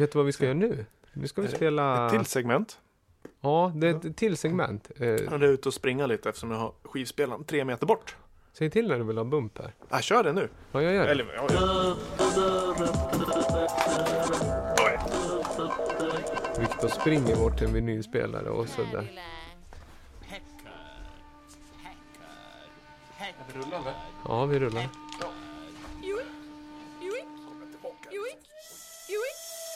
Vet du vad vi ska göra nu? Nu ska vi spela... Ett till segment. Ja, det är ett till segment. Eh, Jag är ute och springa lite eftersom jag har skivspelaren tre meter bort. säg till när du vill ha bump här. Jag kör det nu. Ja, jag gör det. Eller, ja, ja. Viktor springer bort till en vinylspelare och sådär. Ja, vi rullar.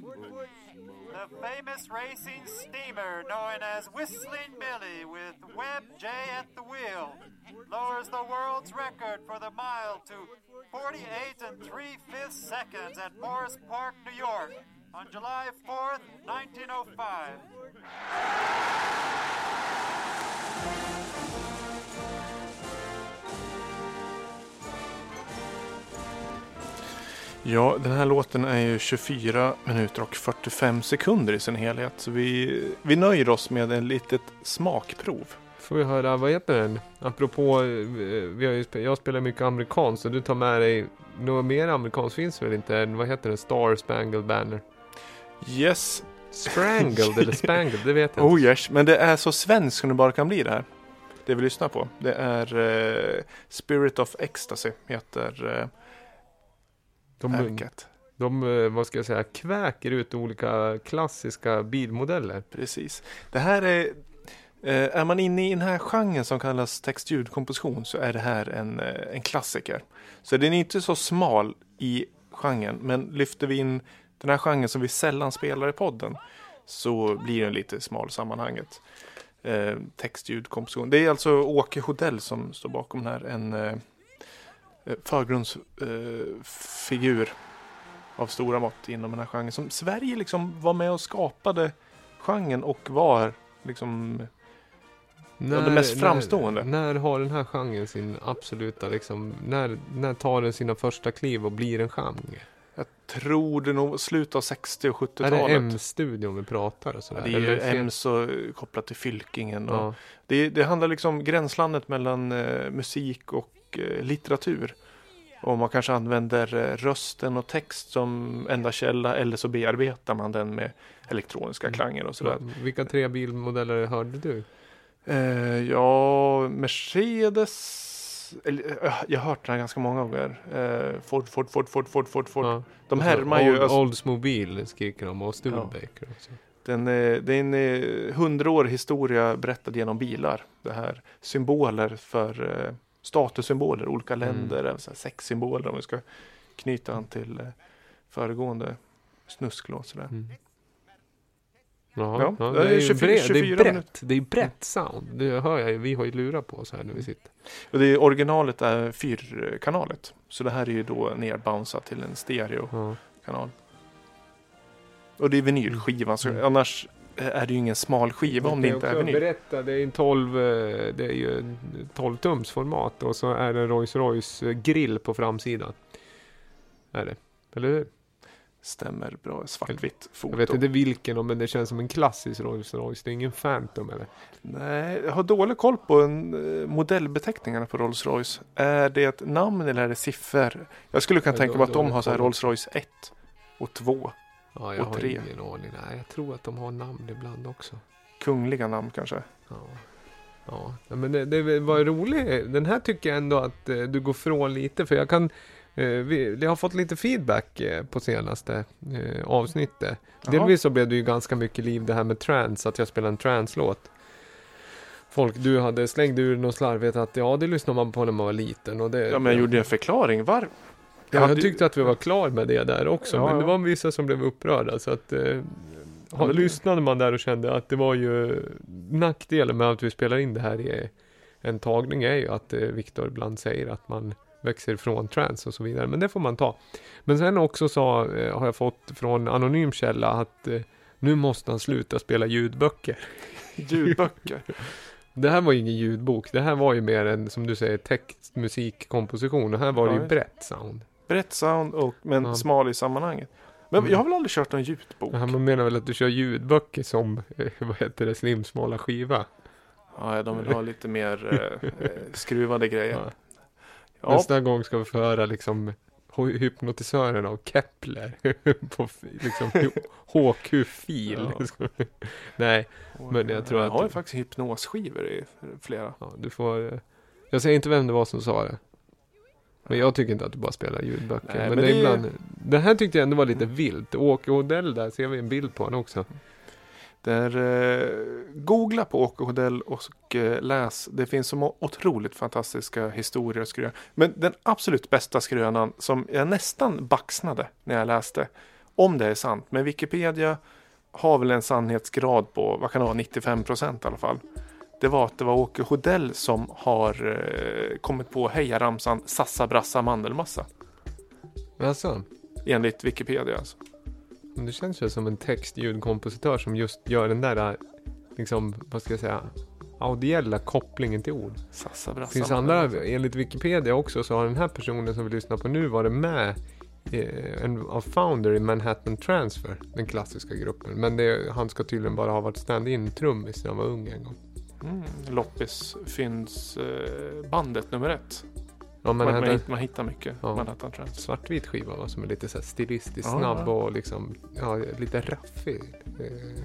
The famous racing steamer known as Whistling Billy with Webb J at the wheel lowers the world's record for the mile to 48 and 3 fifths seconds at Morris Park, New York on July 4th, 1905. Ja, den här låten är ju 24 minuter och 45 sekunder i sin helhet. Så vi, vi nöjer oss med ett litet smakprov. Får vi höra, vad heter den? Apropå, eh, vi har ju, jag spelar mycket amerikanskt så du tar med dig något mer amerikanskt finns väl inte? Vad heter den? Star Spangled Banner? Yes, Strangled eller Spangled, det vet jag oh inte. yes, men det är så svenskt som det bara kan bli det här. Det vi lyssnar på. Det är eh, Spirit of Ecstasy, heter eh, De, verket. de, eh, vad ska jag säga, kväker ut olika klassiska bilmodeller. Precis. Det här är, eh, är man inne i den här genren som kallas text-ljudkomposition så är det här en, eh, en klassiker. Så den är inte så smal i genren, men lyfter vi in den här genren som vi sällan spelar i podden så blir den lite smal i sammanhanget. Eh, text-ljudkomposition. Det är alltså Åke Hodell som står bakom den här, en förgrundsfigur eh, av stora mått inom den här genren. Som Sverige liksom var med och skapade genren och var liksom Ja, det mest framstående. När, när har den här genren sin absoluta, liksom, när, när tar den sina första kliv och blir en genre? Jag tror det nog slutet av 60 och Är det 70-talet. M-studion vi pratar och sådär? Ja, det är ju fel- Ems och kopplat till Fylkingen. Och Ja. det, det handlar liksom gränslandet mellan eh, musik och eh, litteratur. Och man kanske använder eh, rösten och text som enda källa eller så bearbetar man den med elektroniska Mm. klanger och sådär. Vilka tre bilmodeller hörde du? Eh, ja, Mercedes. Eller, eh, jag har hört den här ganska många gånger. Eh, Ford, Ford, Ford, Ford, Ford, Ford, Ford. Ja. De Och så härmar ju. Old, alltså, Oldsmobile skriker de och Studebaker också. Den, det är en hundraårig historia berättad genom bilar. Det här symboler för statussymboler, olika Mm. länder, eller så här sexsymboler om vi ska knyta an till eh, föregående snusklåt. Sådär. Mm. Jaha, Ja, ja, det det, är är 24 24, det är 24 brett. minuter. Det är brett sound. Det hör jag ju. Vi har ju lurat på oss här när vi sitter. Och det originalet är fyrkanalet. Så det här är ju då nerbounceat till en stereokanal. Ja. Och det är vinylskivan, så Mm. annars är det ju ingen smal skiva om det inte är vinyl. berätta, det är en 12, eh, det är ju en 12 tums format och så är det en Rolls Royce eh, grill på framsidan. Är det? Eller hur? Stämmer bra, svartvitt foto. Jag vet inte vilken, men det känns som en klassisk Rolls Royce. Det är ingen Phantom eller? Nej, jag har dålig koll på en, eh, modellbeteckningarna på Rolls Royce. Är det ett namn eller är det siffror? Jag skulle kunna tänka mig att de har så här. Rolls Royce 1 och 2. Ja, jag Och har tre. ingen aning. Nej, jag tror att de har namn ibland också. Kungliga namn kanske. Ja, ja. men det, det var roligt. Den här tycker jag ändå att eh, du går från lite. För jag kan... Eh, vi, jag har fått lite feedback eh, på senaste eh, avsnittet. Jaha. Delvis så blev det ju ganska mycket liv det här med trance, att jag spelar en trance-låt. Folk, du hade slängt ur något slarvigt att ja, det lyssnar man på när man var liten. Och det, Ja, men jag gjorde en förklaring. Var? Ja, jag hade- tyckte att vi var klar med det där också, Ja, men det var vissa som blev upprörda. Så att, eh, ha, men- lyssnade man där och kände att det var ju nackdelen med att vi spelar in det här i en tagning är ju att eh, Viktor ibland säger att man växer ifrån trance och så vidare, men det får man ta. Men sen också sa, eh, har jag fått från anonym källa att eh, Nu måste han sluta spela ljudböcker. Ljudböcker. Det här var ju ingen ljudbok. Det här var ju mer en, som du säger, text, musik, komposition. Och här var det Ja, ju just. brett sound. Brett sound och, men Ja. smal i sammanhanget. Men Mm. jag har väl aldrig kört någon ljudbok? Ja, Man menar väl att du kör ljudböcker som, eh, vad heter det, slimsmala skiva. Ja, de vill ha lite mer eh, skruvade grejer. Ja. Ja, Nästa gång ska vi få höra liksom hy- hypnotisören av Kepler på liksom HQ-fil. Nej, men jag tror jag att- har ju faktiskt hypnosskivor i flera. ja, du får... eh, Jag säger inte vem det var som sa det. Men jag tycker inte att du bara spelar ljudböcker. Nej, men, men det det ibland... Det här tyckte jag ändå var lite vilt. Åke Odell där ser vi en bild på honom också. Där, eh, googla på Åke Hodell och eh, läs. Det finns så otroligt fantastiska historier och skrönor. Men den absolut bästa skrönan som jag nästan baxnade när jag läste. Om det är sant. Men Wikipedia har väl en sannhetsgrad på, vad kan det vara, 95 procent i alla fall. Det var att det var Åke Hodell som har eh, kommit på hejaramsan Sassa Brassa Mandelmassa. Alltså, Enligt Wikipedia alltså. men det känns ju som en text-ljudkompositör som just gör den där, liksom, vad ska jag säga, audiella kopplingen till ord. Sassa Brassa finns andra, enligt Wikipedia också, så har den här personen som vi lyssnar på nu varit med eh, en av founder i Manhattan Transfer, den klassiska gruppen. Men det, han ska tydligen bara ha varit stand-in trummis när han var ung en gång. Mm, Loppis finns eh, bandet nummer ett. Ja, Man, man, hade hitt- man hittar mycket. Ja. Manhattan Trans. svartvit skiva va, som är lite så stilistiskt Ja, snabb ja. och liksom, ja, lite raffig. Eh,